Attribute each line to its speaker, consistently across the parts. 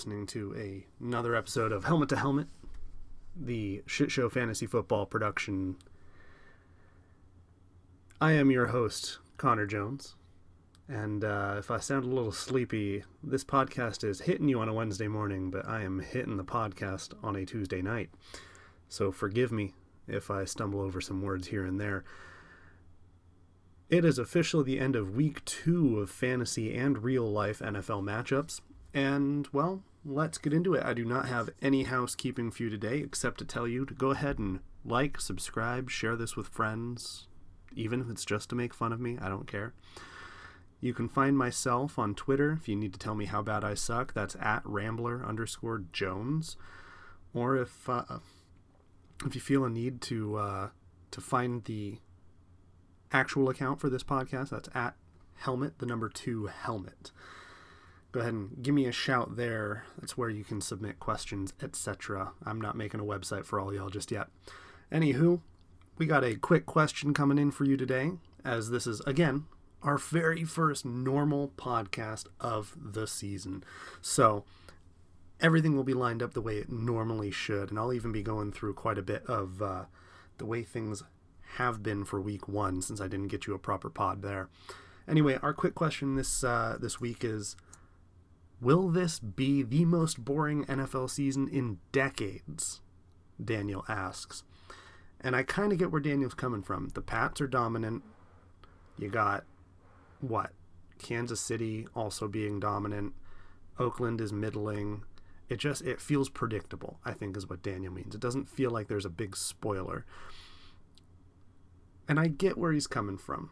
Speaker 1: listening to a, another episode of Helmet to Helmet, the shit show fantasy football production. I am your host, Connor Jones. And uh, if I sound a little sleepy, this podcast is hitting you on a Wednesday morning, but I am hitting the podcast on a Tuesday night. So forgive me if I stumble over some words here and there. It is officially the end of week two of fantasy and real life NFL matchups. And, well, let's get into it. I do not have any housekeeping for you today except to tell you to go ahead and like, subscribe, share this with friends, even if it's just to make fun of me. I don't care. You can find myself on Twitter if you need to tell me how bad I suck. That's at Rambler underscore Jones. Or if uh, if you feel a need to uh, to find the actual account for this podcast, that's at helmet, the number two helmet. Go ahead and give me a shout there. That's where you can submit questions, etc. I'm not making a website for all y'all just yet. Anywho, we got a quick question coming in for you today, as this is, again, our very first normal podcast of the season. So, everything will be lined up the way it normally should, and I'll even be going through quite a bit of uh, the way things have been for week one since I didn't get you a proper pod there. Anyway, our quick question this uh, this week is: Will this be the most boring NFL season in decades? Daniel asks, and I kind of get where Daniel's coming from. The Pats are dominant. You got what? Kansas City also being dominant. Oakland is middling. It just it feels predictable. I think is what Daniel means. It doesn't feel like there's a big spoiler. And I get where he's coming from.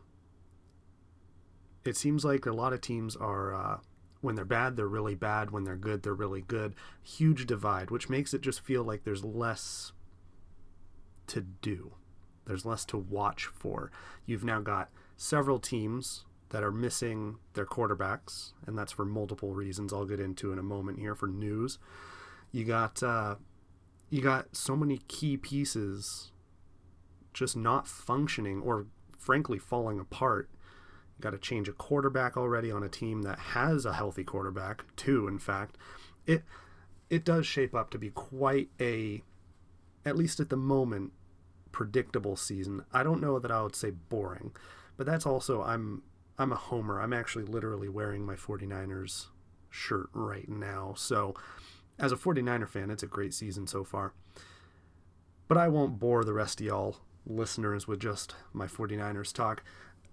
Speaker 1: It seems like a lot of teams are, uh, when they're bad, they're really bad. When they're good, they're really good. Huge divide, which makes it just feel like there's less to do. There's less to watch for. You've now got several teams that are missing their quarterbacks, and that's for multiple reasons. I'll get into in a moment here for news. You got uh, you got so many key pieces just not functioning or frankly falling apart. Got to change a quarterback already on a team that has a healthy quarterback, too, in fact. It it does shape up to be quite a at least at the moment predictable season. I don't know that I would say boring, but that's also I'm I'm a homer. I'm actually literally wearing my 49ers shirt right now. So, as a 49er fan, it's a great season so far. But I won't bore the rest of y'all listeners with just my 49ers talk.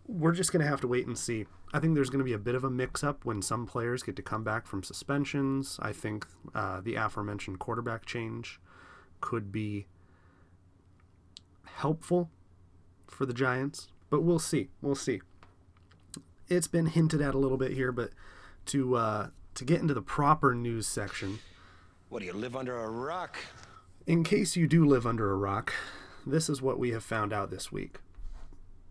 Speaker 1: We're just going to have to wait and see. I think there's going to be a bit of a mix up when some players get to come back from suspensions. I think uh, the aforementioned quarterback change could be helpful for the Giants, but we'll see. We'll see. It's been hinted at a little bit here, but to uh, to get into the proper news section.
Speaker 2: What do you live under a rock?
Speaker 1: In case you do live under a rock, this is what we have found out this week.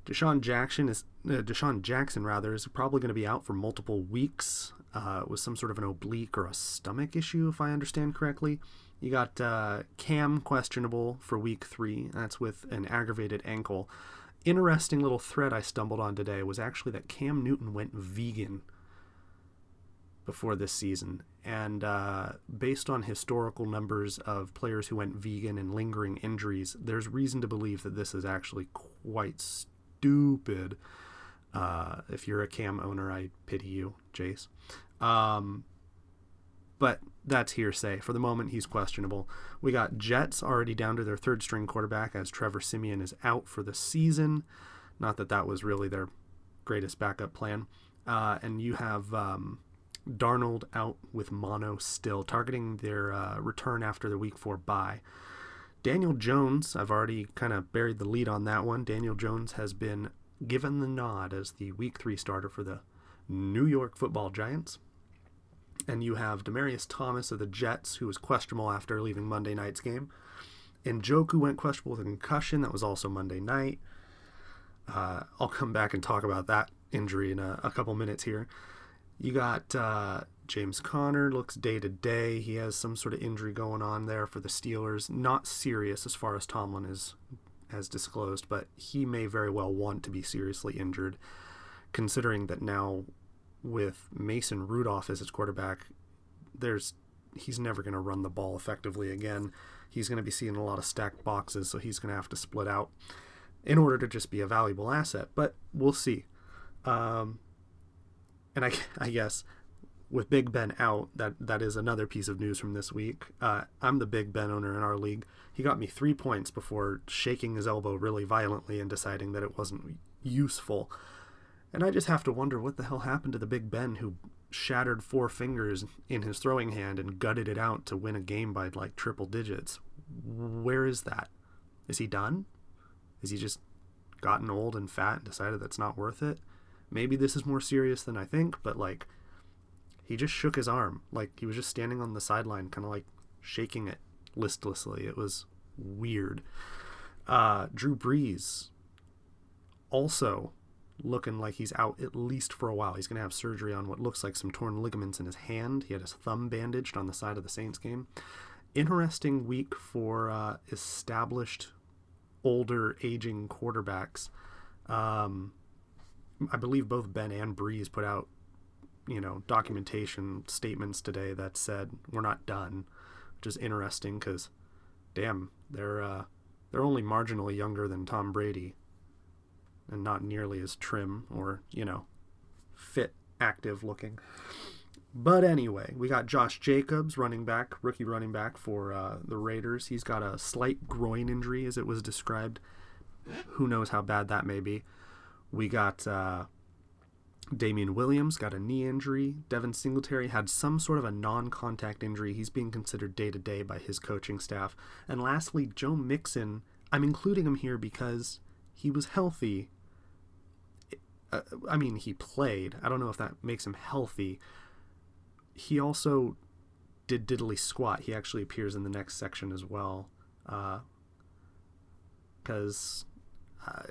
Speaker 1: DeSean Jackson is uh, DeSean Jackson rather is probably going to be out for multiple weeks uh, with some sort of an oblique or a stomach issue, if I understand correctly. You got uh, Cam questionable for week three. That's with an aggravated ankle. Interesting little thread I stumbled on today was actually that Cam Newton went vegan before this season. And uh, based on historical numbers of players who went vegan and lingering injuries, there's reason to believe that this is actually quite stupid. Uh, if you're a cam owner, I pity you, Jace. Um, but that's hearsay. For the moment, he's questionable. We got Jets already down to their third string quarterback as Trevor Siemian is out for the season. Not that that was really their greatest backup plan. Uh, and you have um, Darnold out with mono still, targeting their uh, return after the week four bye. Daniel Jones, I've already kind of buried the lead on that one. Daniel Jones has been given the nod as the week three starter for the New York football Giants. And you have Demaryius Thomas of the Jets, who was questionable after leaving Monday night's game. And Njoku went questionable with a concussion. That was also Monday night. Uh, I'll come back and talk about that injury in a, a couple minutes here. You got uh, James Conner looks day to day. He has some sort of injury going on there for the Steelers. Not serious as far as Tomlin is has disclosed, but he may very well want to be seriously injured, considering that now with Mason Rudolph as his quarterback, there's he's never going to run the ball effectively again. He's going to be seeing a lot of stacked boxes, so he's going to have to split out in order to just be a valuable asset. But we'll see. Um, and I, I guess with Big Ben out, that that is another piece of news from this week. Uh, I'm the Big Ben owner in our league. He got me three points before shaking his elbow really violently and deciding that it wasn't useful. And I just have to wonder what the hell happened to the Big Ben who shattered four fingers in his throwing hand and gutted it out to win a game by like triple digits. Where is that? Is he done? Is he just gotten old and fat and decided that's not worth it? Maybe this is more serious than I think, but like he just shook his arm. Like he was just standing on the sideline, kind of like shaking it listlessly. It was weird. Uh, Drew Brees also looking like he's out at least for a while. He's going to have surgery on what looks like some torn ligaments in his hand. He had his thumb bandaged on the side of the Saints game. Interesting week for uh, established, older, aging quarterbacks. Um, I believe both Ben and Brees put out, you know, documentation statements today that said we're not done, which is interesting because, damn, they're uh, they're only marginally younger than Tom Brady and not nearly as trim or, you know, fit, active looking. But anyway, we got Josh Jacobs, running back, rookie running back for uh, the Raiders. He's got a slight groin injury, as it was described. Who knows how bad that may be. We got uh, Damien Williams, got a knee injury. Devin Singletary had some sort of a non contact injury. He's being considered day to day by his coaching staff. And lastly, Joe Mixon. I'm including him here because he was healthy I mean, he played. I don't know if that makes him healthy. He also did diddly squat. He actually appears in the next section as well. Because uh,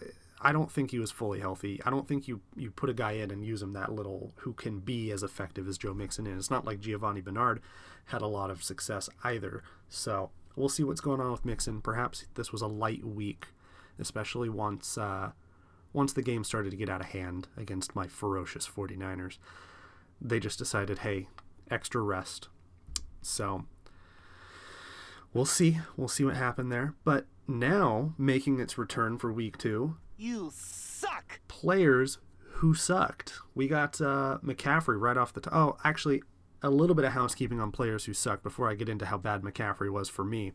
Speaker 1: I don't think he was fully healthy. I don't think you, you put a guy in and use him that little who can be as effective as Joe Mixon is. It's not like Giovani Bernard had a lot of success either. So we'll see what's going on with Mixon. Perhaps this was a light week, especially once. Uh, once the game started to get out of hand against my ferocious 49ers, they just decided, hey, extra rest. So we'll see. We'll see what happened there. But now, making its return for week two,
Speaker 2: You suck!
Speaker 1: players who sucked. We got uh, McCaffrey right off the top. Oh, actually, a little bit of housekeeping on players who suck before I get into how bad McCaffrey was for me.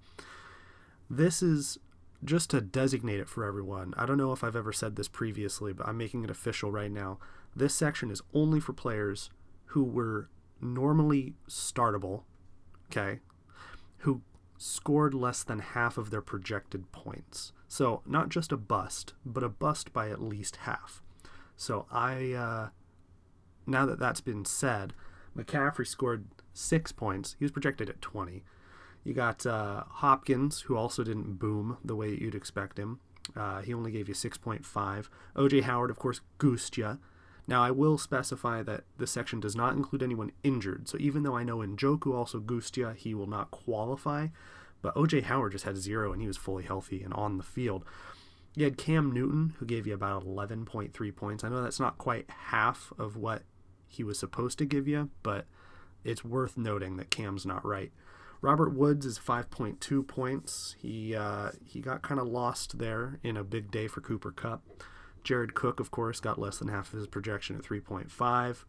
Speaker 1: This is just to designate it for everyone, I don't know if I've ever said this previously, but I'm making it official right now. This section is only for players who were normally startable, okay, who scored less than half of their projected points. So not just a bust, but a bust by at least half. So I, uh, now that that's been said, McCaffrey scored six points. He was projected at 20. You got uh, Hopkins, who also didn't boom the way you'd expect him. Uh, he only gave you 6.5. OJ Howard, of course, goosed you. Now, I will specify that this section does not include anyone injured. So even though I know Njoku also Gustia, he will not qualify. But OJ Howard just had zero and he was fully healthy and on the field. You had Cam Newton, who gave you about 11.3 points. I know that's not quite half of what he was supposed to give you, but it's worth noting that Cam's not right. Robert Woods is 5.2 points. He uh, he got kind of lost there in a big day for Cooper Kupp. Jared Cook, of course, got less than half of his projection at 3.5.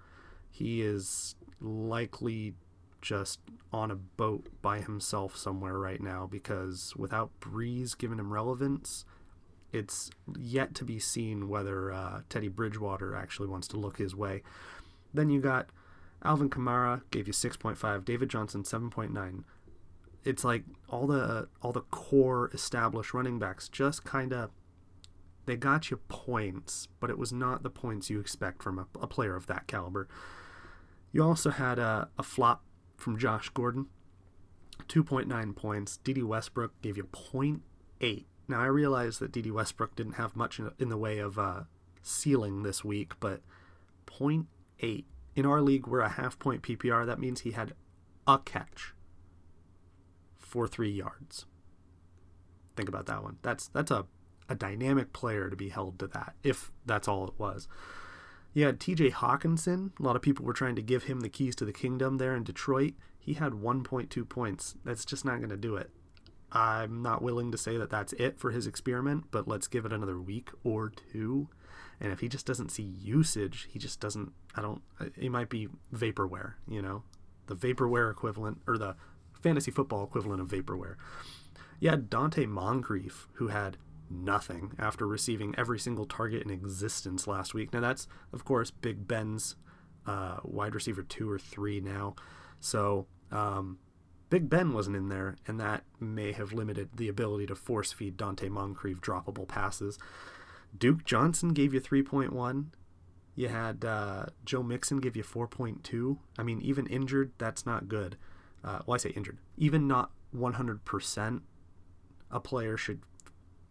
Speaker 1: He is likely just on a boat by himself somewhere right now because without Brees giving him relevance, it's yet to be seen whether uh, Teddy Bridgewater actually wants to look his way. Then you got Alvin Kamara gave you 6.5, David Johnson 7.9, it's like all the all the core established running backs just kind of they got you points, but it was not the points you expect from a, a player of that caliber. You also had a, a flop from Josh Gordon, 2.9 points. Dede Westbrook gave you 0.8. Now I realize that Dede Westbrook didn't have much in, in the way of uh, ceiling this week, but 0.8 in our league we're a half point PPR. That means he had a catch for three yards. Think about that one. That's that's a, a dynamic player to be held to that, if that's all it was. You had TJ Hockenson. A lot of people were trying to give him the keys to the kingdom there in Detroit. He had 1.2 points. That's just not going to do it. I'm not willing to say that that's it for his experiment, but let's give it another week or two. And if he just doesn't see usage, he just doesn't. I don't. He might be vaporware, you know, the vaporware equivalent or the fantasy football equivalent of vaporware. You had Donte Moncrief, who had nothing after receiving every single target in existence last week. Now that's of course Big Ben's uh, wide receiver two or three now, so um, Big Ben wasn't in there, and that may have limited the ability to force feed Donte Moncrief droppable passes. Duke Johnson gave you 3.1. You had uh, Joe Mixon give you 4.2. I mean, even injured, that's not good. Uh, well, I say injured. Even not 100%, a player should,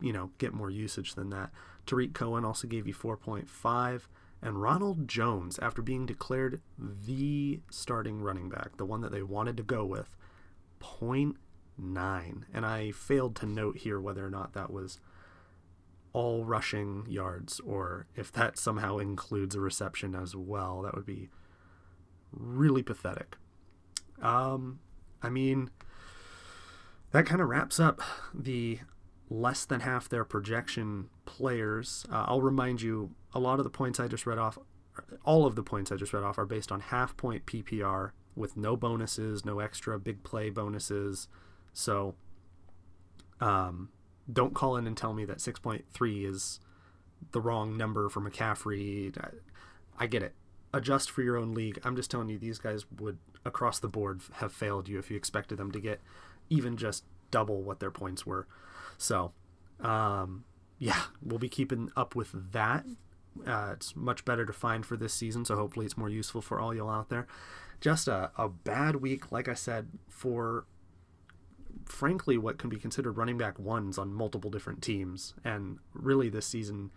Speaker 1: you know, get more usage than that. Tarik Cohen also gave you 4.5. And Ronald Jones, after being declared the starting running back, the one that they wanted to go with, 0.9. And I failed to note here whether or not that was all rushing yards or if that somehow includes a reception as well. That would be really pathetic. Um, I mean, that kind of wraps up the less than half their projection players. Uh, I'll remind you a lot of the points I just read off, all of the points I just read off are based on half point PPR with no bonuses, no extra big play bonuses. So, um, don't call in and tell me that 6.3 is the wrong number for McCaffrey. I, I get it. Adjust for your own league. I'm just telling you, these guys would, across the board, have failed you if you expected them to get even just double what their points were. So, um, yeah, we'll be keeping up with that. Uh, it's much better to find for this season, so hopefully it's more useful for all y'all out there. Just a, a bad week, like I said, for frankly what can be considered running back ones on multiple different teams. And really, this season,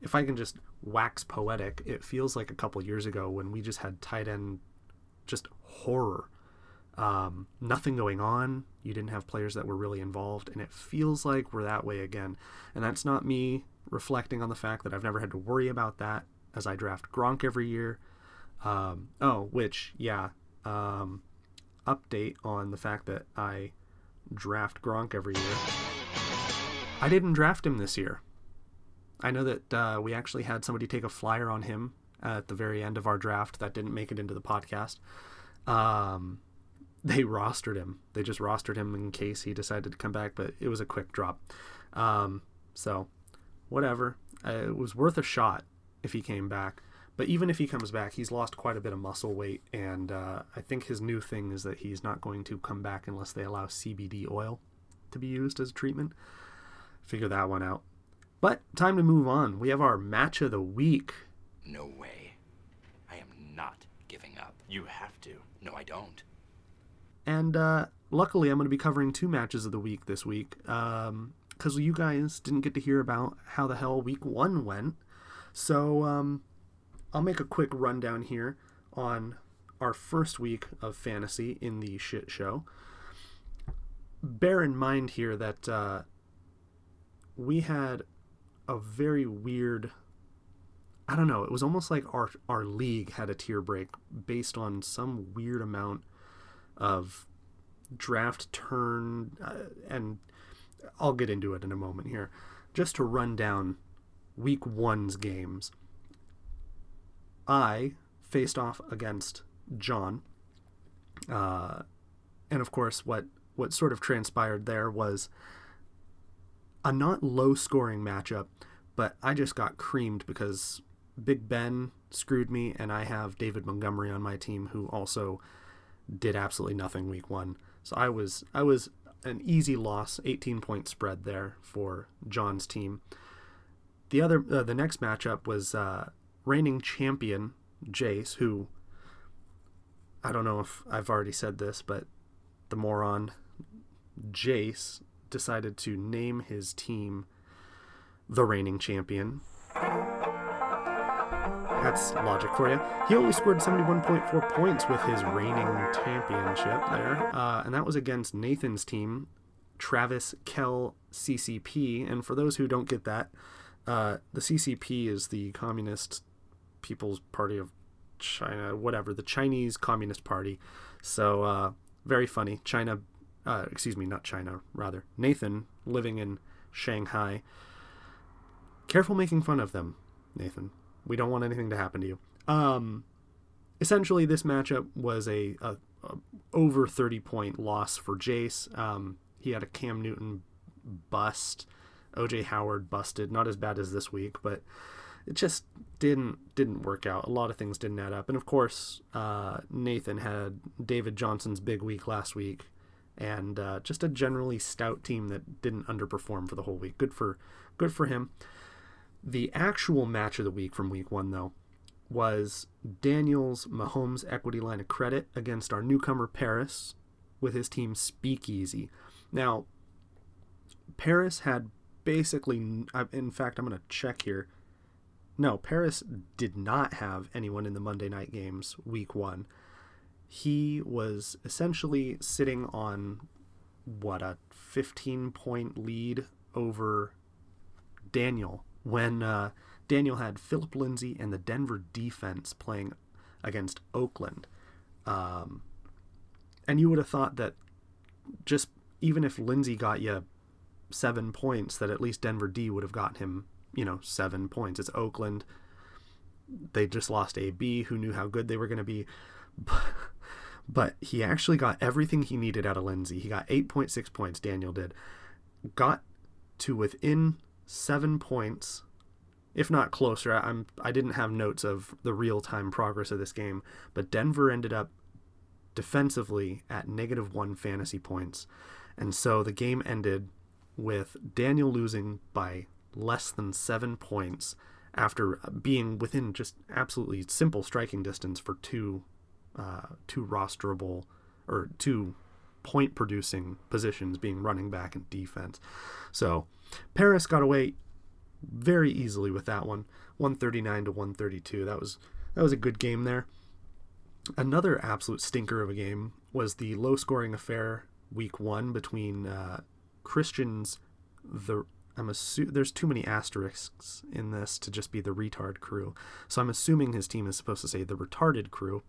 Speaker 1: if I can just wax poetic, it feels like a couple years ago when we just had tight end just horror. Um, nothing going on. You didn't have players that were really involved, and it feels like we're that way again. And that's not me reflecting on the fact that I've never had to worry about that as I draft Gronk every year. Um, oh, which, yeah, um, update on the fact that I draft Gronk every year. I didn't draft him this year. I know that uh, we actually had somebody take a flyer on him at the very end of our draft that didn't make it into the podcast. Um, they rostered him. They just rostered him in case he decided to come back, but it was a quick drop. Um, so, whatever. Uh, it was worth a shot if he came back. But even if he comes back, he's lost quite a bit of muscle weight, and uh, I think his new thing is that he's not going to come back unless they allow CBD oil to be used as a treatment. Figure that one out. But time to move on. We have our match of the week.
Speaker 2: No way. I am not giving up.
Speaker 3: You have to.
Speaker 2: No, I don't.
Speaker 1: And uh, luckily, I'm going to be covering two matches of the week this week because um, you guys didn't get to hear about how the hell week one went. So um, I'll make a quick rundown here on our first week of fantasy in the shit show. Bear in mind here that uh, we had a very weird. I don't know. It was almost like our our league had a tier break based on some weird amount of draft turn, uh, and I'll get into it in a moment here. Just to run down week one's games. I faced off against John. Uh, and of course, what, what sort of transpired there was a not low scoring matchup, but I just got creamed because Big Ben screwed me, and I have David Montgomery on my team who also did absolutely nothing week one. So I was I was an easy loss, 18 point spread there for John's team. The other uh, the next matchup was uh, reigning champion Jace, who I don't know if I've already said this, but the moron Jace decided to name his team the reigning champion. That's logic for you. He only scored 71.4 points with his reigning championship there, uh, and that was against Nathan's team, Travis Kell CCP. And for those who don't get that, uh, the CCP is the Communist People's Party of China, whatever, the Chinese Communist Party. So uh, very funny. China, uh, excuse me, not China, rather Nathan living in Shanghai. Careful making fun of them, Nathan. We don't want anything to happen to you. Um, essentially, this matchup was a, a, a over thirty point loss for Jace. Um, he had a Cam Newton bust. OJ Howard busted. Not as bad as this week, but it just didn't didn't work out. A lot of things didn't add up, and of course, uh, Nathan had David Johnson's big week last week, and uh, just a generally stout team that didn't underperform for the whole week. Good for good for him. The actual match of the week from week one, though, was Daniel's Mahomes equity line of credit against our newcomer Paris with his team Speakeasy. Now, Paris had basically, in fact, I'm going to check here. No, Paris did not have anyone in the Monday night games week one. He was essentially sitting on what a 15 point lead over Daniel when uh, Daniel had Philip Lindsay and the Denver defense playing against Oakland. Um, and you would have thought that just even if Lindsay got you seven points, that at least Denver D would have gotten him, you know, seven points. It's Oakland. They just lost AB, who knew how good they were going to be. But he actually got everything he needed out of Lindsay. He got 8.6 points, Daniel did. Got to within seven points, if not closer. I'm I didn't have notes of the real time progress of this game, but Denver ended up defensively at negative one fantasy points. And so the game ended with Daniel losing by less than seven points after being within just absolutely simple striking distance for two uh, two rosterable or two point producing positions being running back and defense. So Paris got away very easily with that one, 139 to 132. That was that was a good game there. Another absolute stinker of a game was the low scoring affair week one between uh, Christians the I'm assu- there's too many asterisks in this to just be the retard crew. So I'm assuming his team is supposed to say the retarded crew.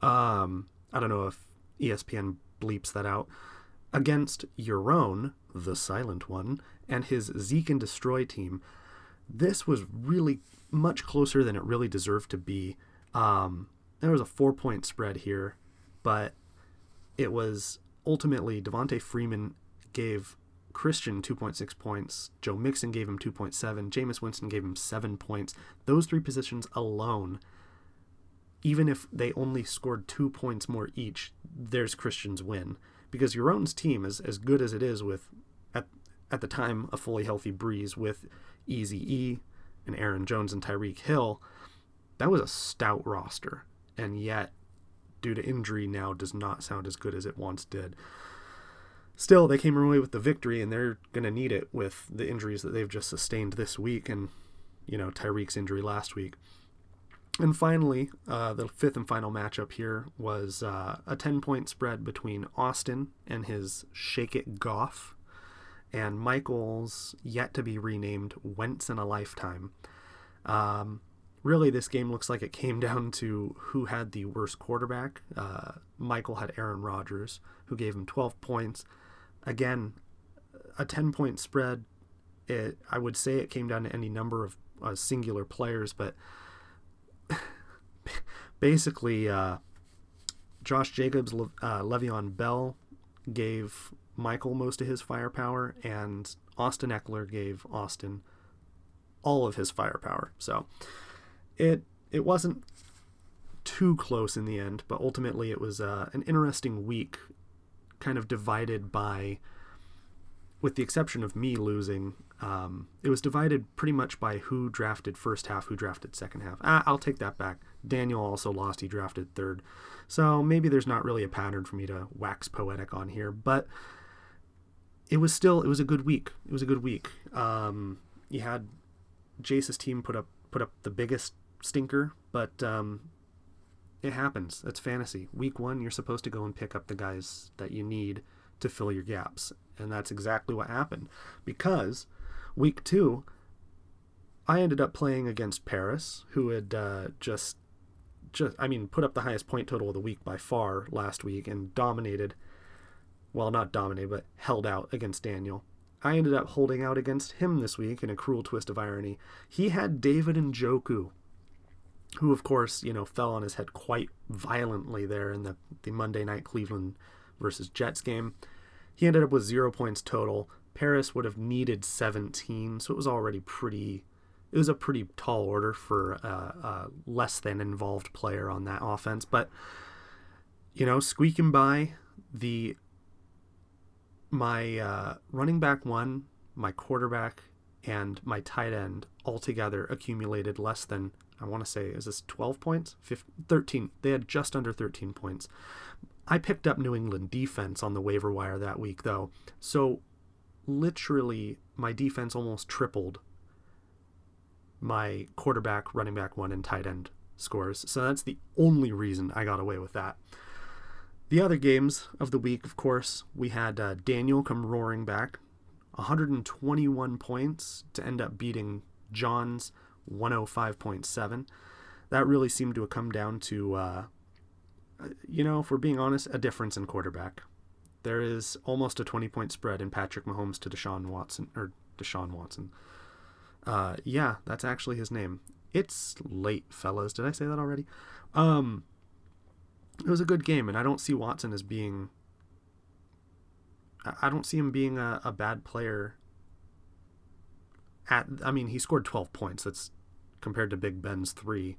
Speaker 1: Um, I don't know if ESPN bleeps that out. Against Yaron, the silent one, and his Zeke and Destroy team. This was really much closer than it really deserved to be. Um, there was a four point spread here, but it was ultimately Devonta Freeman gave Christian 2.6 points, Joe Mixon gave him 2.7, Jameis Winston gave him 7 points. Those three positions alone, even if they only scored 2 points more each, there's Christian's win. Because Yaron team is as good as it is with, at, at the time, a fully healthy Brees with Easy E and Aaron Jones and Tyreek Hill. That was a stout roster. And yet, due to injury, now does not sound as good as it once did still they came away with the victory and they're going to need it with the injuries that they've just sustained this week and you know Tyreek's injury last week. And finally, uh, the fifth and final matchup here was uh, a 10 point spread between Austin and his Shake It Goff and Michael's yet to be renamed Wentz in a Lifetime. Um, really, this game looks like it came down to who had the worst quarterback. Uh, Michael had Aaron Rodgers, who gave him 12 points again, a 10 point spread, it, I would say it came down to any number of uh, singular players, but basically, uh, Josh Jacobs, Le- uh, Le'Veon Bell gave Michael most of his firepower, and Austin Ekeler gave Austin all of his firepower. So it it wasn't too close in the end, but ultimately it was uh, an interesting week kind of divided by, with the exception of me losing, um, it was divided pretty much by who drafted first half, who drafted second half. Ah, I'll take that back. Daniel also lost; he drafted third, so maybe there's not really a pattern for me to wax poetic on here, but it was still it was a good week. It was a good week. Um, you had Jace's team put up put up the biggest stinker, but um, it happens. It's fantasy. Week one, you're supposed to go and pick up the guys that you need to fill your gaps. And that's exactly what happened. Because week two, I ended up playing against Paris, who had uh, just, just, I mean, put up the highest point total of the week by far last week and dominated. Well, not dominated, but held out against Daniel. I ended up holding out against him this week in a cruel twist of irony. He had David Njoku, who, of course, you know, fell on his head quite violently there in the, the Monday night Cleveland versus Jets game. He ended up with zero points total. Paris would have needed 17, so it was already pretty. It was a pretty tall order for a, a less than involved player on that offense, but you know, squeaking by the my uh, running back one, my quarterback, and my tight end altogether accumulated less than I want to say is this 12 points, 15, 13. They had just under 13 points. I picked up New England defense on the waiver wire that week though, so literally my defense almost tripled my quarterback, running back one, and tight end scores. So that's the only reason I got away with that. The other games of the week, of course, we had uh, Daniel come roaring back, 121 points to end up beating John's 105.7. That really seemed to have come down to, uh, you know, if we're being honest, a difference in quarterback. There is almost a 20 point spread in Patrick Mahomes to Deshaun Watson, or Deshaun Watson. Uh, yeah, that's actually his name. It's late, fellas. Did I say that already? Um, it was a good game, and I don't see Watson as being. I don't see him being a, a bad player. At I mean, he scored 12 points. That's compared to Big Ben's three.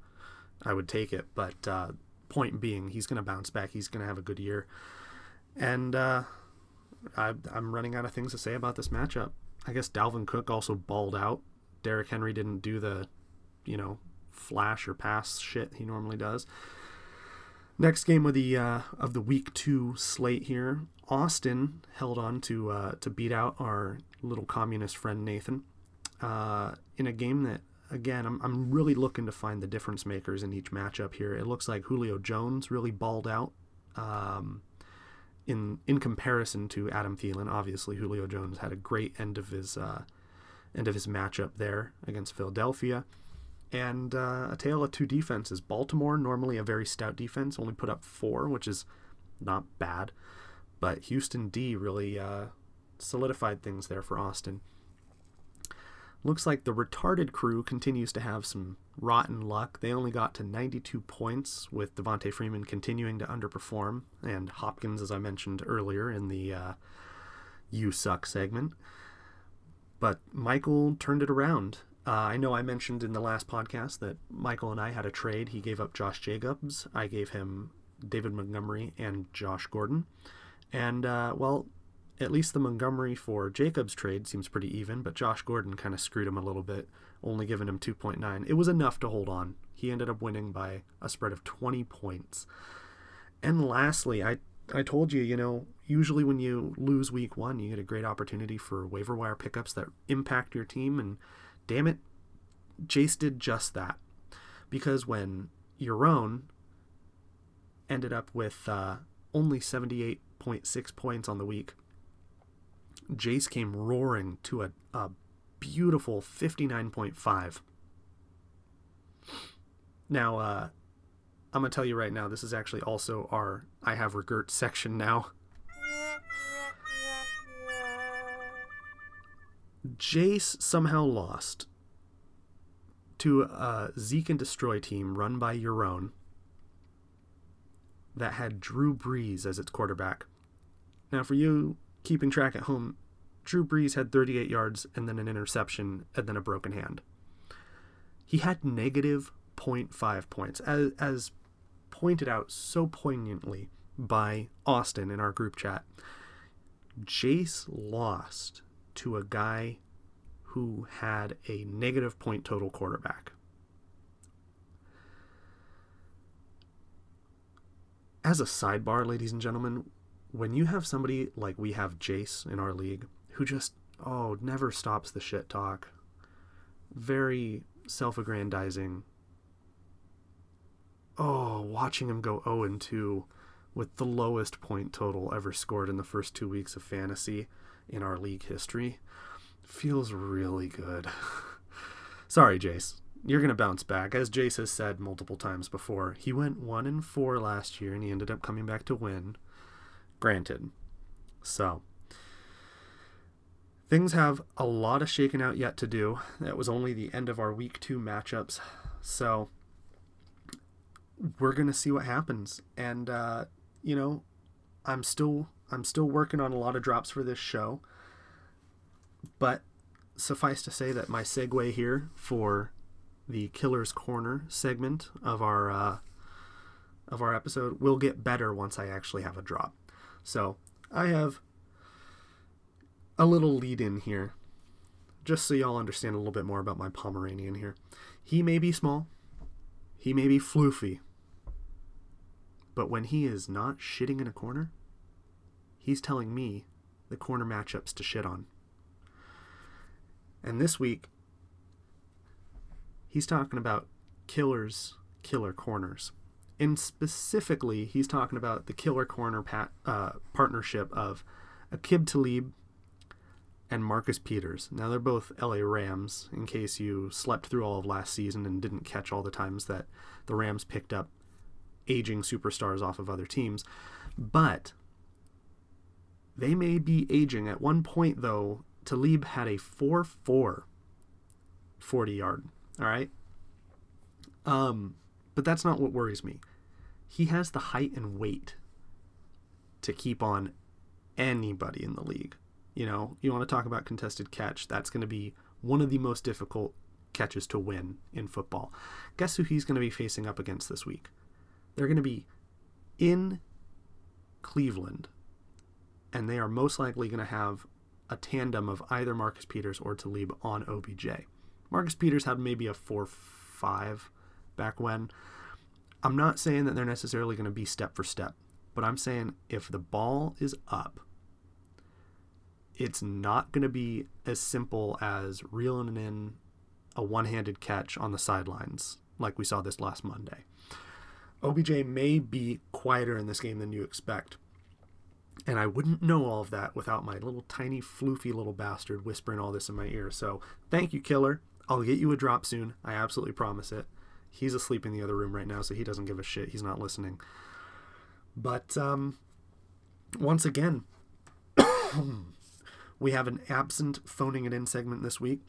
Speaker 1: I would take it, but uh, point being, he's going to bounce back. He's going to have a good year, and uh, I, I'm running out of things to say about this matchup. I guess Dalvin Cook also balled out. Derrick Henry didn't do the, you know, flash or pass shit he normally does. Next game of the uh, of the week two slate here, Austin held on to uh, to beat out our little communist friend Nathan uh, in a game that again I'm I'm really looking to find the difference makers in each matchup here. It looks like Julio Jones really balled out. Um, in in comparison to Adam Thielen, obviously Julio Jones had a great end of his end of his matchup there against Philadelphia and uh, a tale of two defenses. Baltimore, normally a very stout defense, only put up four, which is not bad. But Houston D really uh, solidified things there for Austin. Looks like the retarded crew continues to have some rotten luck. They only got to 92 points, with Devonta Freeman continuing to underperform, and Hopkins, as I mentioned earlier in the uh, You Suck segment. But Michael turned it around uh, I know I mentioned in the last podcast that Michael and I had a trade. He gave up Josh Jacobs. I gave him David Montgomery and Josh Gordon. And, uh, well, at least the Montgomery for Jacobs trade seems pretty even, but Josh Gordon kind of screwed him a little bit, only giving him 2.9. It was enough to hold on. He ended up winning by a spread of 20 points. And lastly, I I told you, you know, usually when you lose week one, you get a great opportunity for waiver wire pickups that impact your team and damn it, Jace did just that. Because when Yaron ended up with uh, only 78.6 points on the week, Jace came roaring to a, a beautiful 59.5. Now, uh, I'm to tell you right now, this is actually also our I Have Regert section now. Jace somehow lost to a Zeke and Destroy team run by Yaron that had Drew Brees as its quarterback. Now, for you keeping track at home, Drew Brees had 38 yards and then an interception and then a broken hand. He had negative 0.5 points, as, as pointed out so poignantly by Austin in our group chat. Jace lost to a guy who had a negative point total quarterback. As a sidebar, ladies and gentlemen, when you have somebody like we have Jace in our league who just, oh, never stops the shit talk, very self aggrandizing. Oh, watching him go 0 2 with the lowest point total ever scored in the first two weeks of fantasy in our league history feels really good. Sorry, Jace. You're going to bounce back. As Jace has said multiple times before, he went 1 and 4 last year and he ended up coming back to win. Granted. So, things have a lot of shaking out yet to do. That was only the end of our week 2 matchups. So, we're to see what happens. And uh, you know, I'm still I'm still working on a lot of drops for this show. But suffice to say that my segue here for the Killer's Corner segment of our uh, of our episode will get better once I actually have a drop. So I have a little lead in here, just so y'all understand a little bit more about my Pomeranian here. He may be small, he may be floofy, but when he is not shitting in a corner, he's telling me the corner matchups to shit on. And this week, he's talking about killers, killer corners. And specifically, he's talking about the killer corner pat, uh, partnership of Aqib Talib and Marcus Peters. Now, they're both LA Rams, in case you slept through all of last season and didn't catch all the times that the Rams picked up aging superstars off of other teams. But they may be aging. At one point, though, Talib had a 4 4 40 yard. All right. Um, but that's not what worries me. He has the height and weight to keep on anybody in the league. You know, you want to talk about contested catch, that's going to be one of the most difficult catches to win in football. Guess who he's going to be facing up against this week? They're going to be in Cleveland, and they are most likely going to have a tandem of either Marcus Peters or Talib on OBJ. Marcus Peters had maybe a 4 5 back when. I'm not saying that they're necessarily going to be step for step, but I'm saying if the ball is up, it's not going to be as simple as reeling in a one handed catch on the sidelines like we saw this last Monday. OBJ may be quieter in this game than you expect. And I wouldn't know all of that without my little tiny floofy little bastard whispering all this in my ear. So thank you, killer. I'll get you a drop soon. I absolutely promise it. He's asleep in the other room right now, so he doesn't give a shit. He's not listening. But um, once again, we have an absent phoning it in segment this week,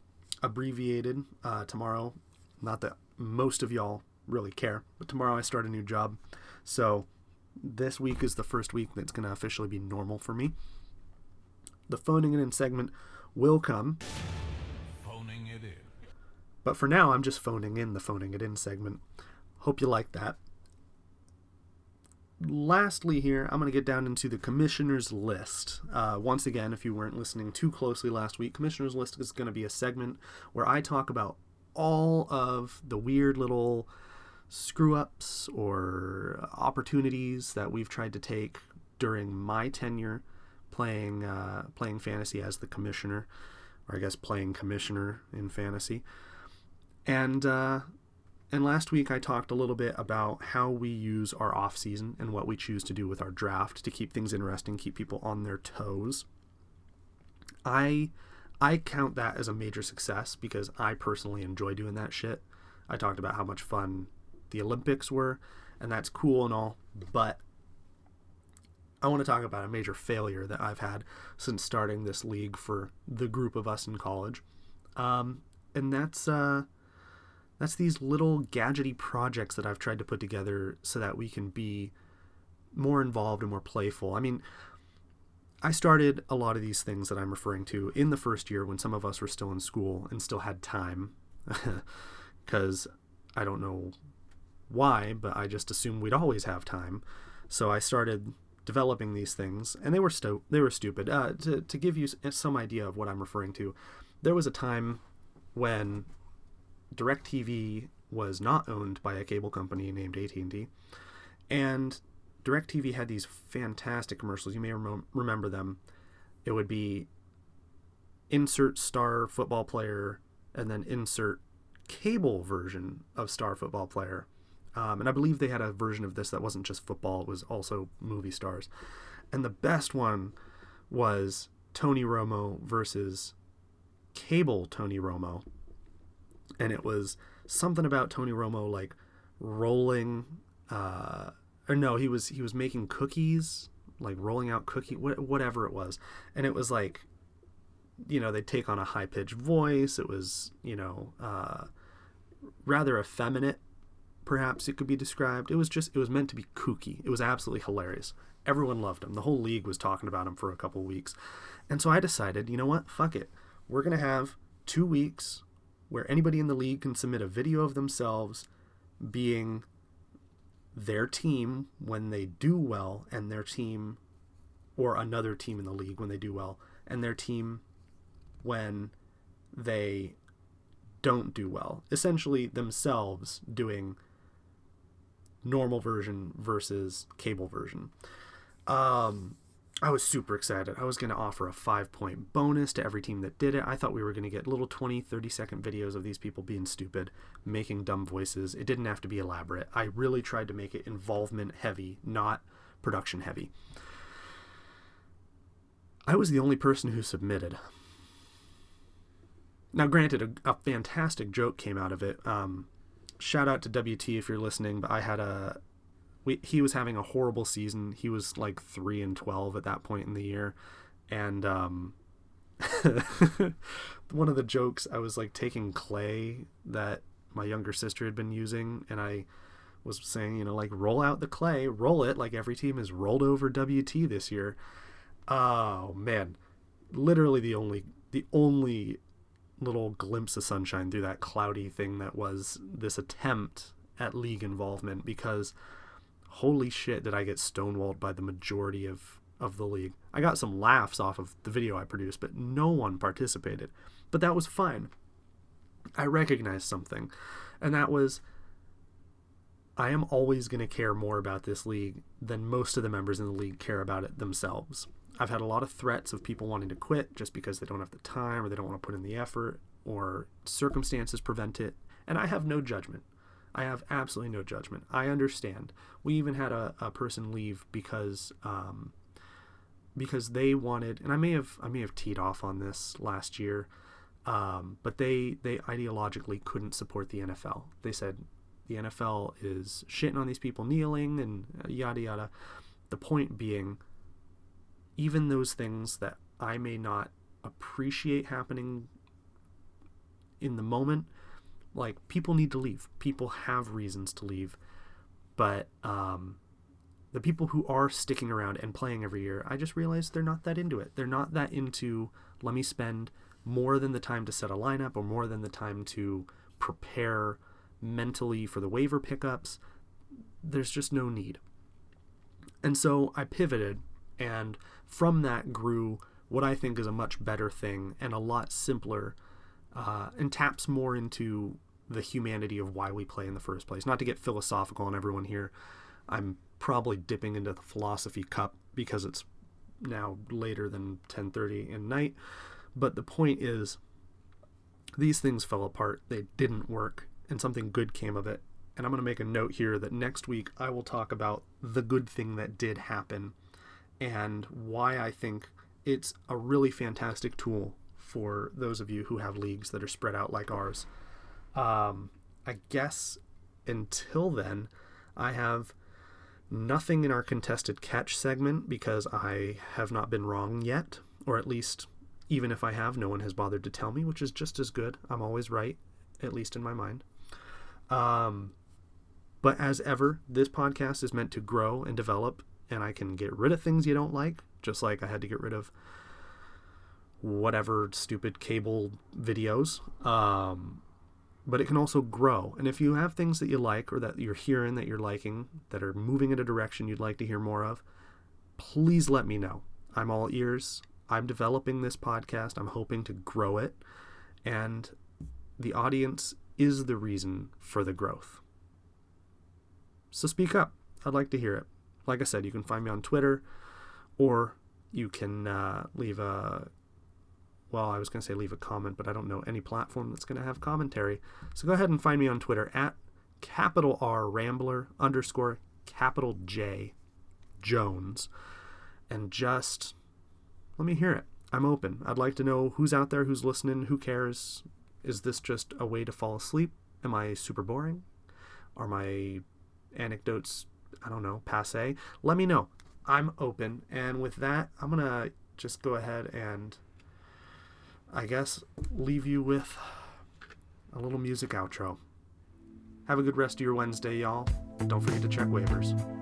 Speaker 1: abbreviated uh, tomorrow. Not that most of y'all really care, but tomorrow I start a new job. So this week is the first week that's going to officially be normal for me. The phoning it in segment will come. Phoning it in. But for now, I'm just phoning in the phoning it in segment. Hope you like that. Lastly, here, I'm going to get down into the commissioner's list. Uh, once again, if you weren't listening too closely last week, commissioner's list is going to be a segment where I talk about all of the weird little screw ups or opportunities that we've tried to take during my tenure playing uh, playing fantasy as the commissioner, or I guess playing commissioner in fantasy. And uh, and last week I talked a little bit about how we use our off season and what we choose to do with our draft to keep things interesting, keep people on their toes. I I count that as a major success because I personally enjoy doing that shit. I talked about how much fun the Olympics were, and that's cool and all, but I want to talk about a major failure that I've had since starting this league for the group of us in college, um, and that's uh, that's these little gadgety projects that I've tried to put together so that we can be more involved and more playful. I mean, I started a lot of these things that I'm referring to in the first year when some of us were still in school and still had time, because I don't know why, but I just assumed we'd always have time. So I started developing these things, and they were sto- they were stupid. Uh, to to give you some idea of what I'm referring to, there was a time when DirecTV was not owned by a cable company named AT&T, and DirecTV had these fantastic commercials. You may rem- remember them. It would be insert star football player and then insert cable version of star football player um, and I believe they had a version of this that wasn't just football, it was also movie stars. And the best one was Tony Romo versus Cable Tony Romo. and it was something about Tony Romo like rolling uh or no he was he was making cookies like rolling out cookie wh- whatever it was and it was like you know they'd take on a high pitched voice it was you know uh rather effeminate perhaps it could be described. It was just it was meant to be kooky. It was absolutely hilarious. Everyone loved him. The whole league was talking about him for a couple weeks. And so i decided you know what? Fuck it. We're going to have two weeks where anybody in the league can submit a video of themselves being their team when they do well and their team or another team in the league when they do well and their team when they don't do well. Essentially themselves doing normal version versus cable version um I was super excited. I was going to offer a five point bonus to every team that did it. I thought we were going to get little 20, 30 second videos of these people being stupid, making dumb voices. It didn't have to be elaborate. I really tried to make it involvement heavy, not production heavy. I was the only person who submitted. Now, granted, a, a fantastic joke came out of it. Um, shout out to WT if you're listening, but I had a we, he was having a horrible season. He was like three and twelve at that point in the year, and um, one of the jokes I was like taking clay that my younger sister had been using, and I was saying, you know, like roll out the clay, roll it like every team has rolled over WT this year. Oh man, literally the only the only little glimpse of sunshine through that cloudy thing that was this attempt at league involvement because holy shit did I get stonewalled by the majority of of the league. I got some laughs off of the video I produced, but no one participated. But that was fine. I recognized something, and that was I am always going to care more about this league than most of the members in the league care about it themselves. I've had a lot of threats of people wanting to quit just because they don't have the time or they don't want to put in the effort or circumstances prevent it, and I have no judgment. I have absolutely no judgment. I understand. We even had a, a person leave because um, because they wanted, and I may have I may have teed off on this last year, um, but they they ideologically couldn't support the NFL. They said the NFL is shitting on these people kneeling and yada yada. The point being, even those things that I may not appreciate happening in the moment like people need to leave. People have reasons to leave. But um, the people who are sticking around and playing every year i just realized they're not that into it. They're not that into let me spend more than the time to set a lineup or more than the time to prepare mentally for the waiver pickups. There's just no need. And so i pivoted and from that grew what i think is a much better thing and a lot simpler uh, and taps more into the humanity of why we play in the first place. Not to get philosophical on everyone here, I'm probably dipping into the philosophy cup because it's now later than 10:30 in night. But the point is, these things fell apart. They didn't work, and something good came of it. And I'm going to make a note here that next week I will talk about the good thing that did happen and why I think it's a really fantastic tool for those of you who have leagues that are spread out like ours. Um, I guess until then, I have nothing in our contested catch segment because I have not been wrong yet, or at least, even if I have, no one has bothered to tell me, which is just as good. I'm always right, at least in my mind. Um, but as ever, this podcast is meant to grow and develop, and I can get rid of things you don't like, just like I had to get rid of whatever stupid cable videos. Um, but it can also grow. And if you have things that you like or that you're hearing that you're liking that are moving in a direction you'd like to hear more of, please let me know. I'm all ears. I'm developing this podcast. I'm hoping to grow it. And the audience is the reason for the growth. So speak up. I'd like to hear it. Like I said, you can find me on Twitter or you can uh, leave a well, I was going to say leave a comment, but I don't know any platform that's going to have commentary. So go ahead and find me on Twitter at capital R Rambler underscore capital J Jones. And just let me hear it. I'm open. I'd like to know who's out there, who's listening, who cares. Is this just a way to fall asleep? Am I super boring? Are my anecdotes, I don't know, passe? Let me know. I'm open. And with that, I'm going to just go ahead and I guess leave you with a little music outro. Have a good rest of your Wednesday, y'all. Don't forget to check waivers.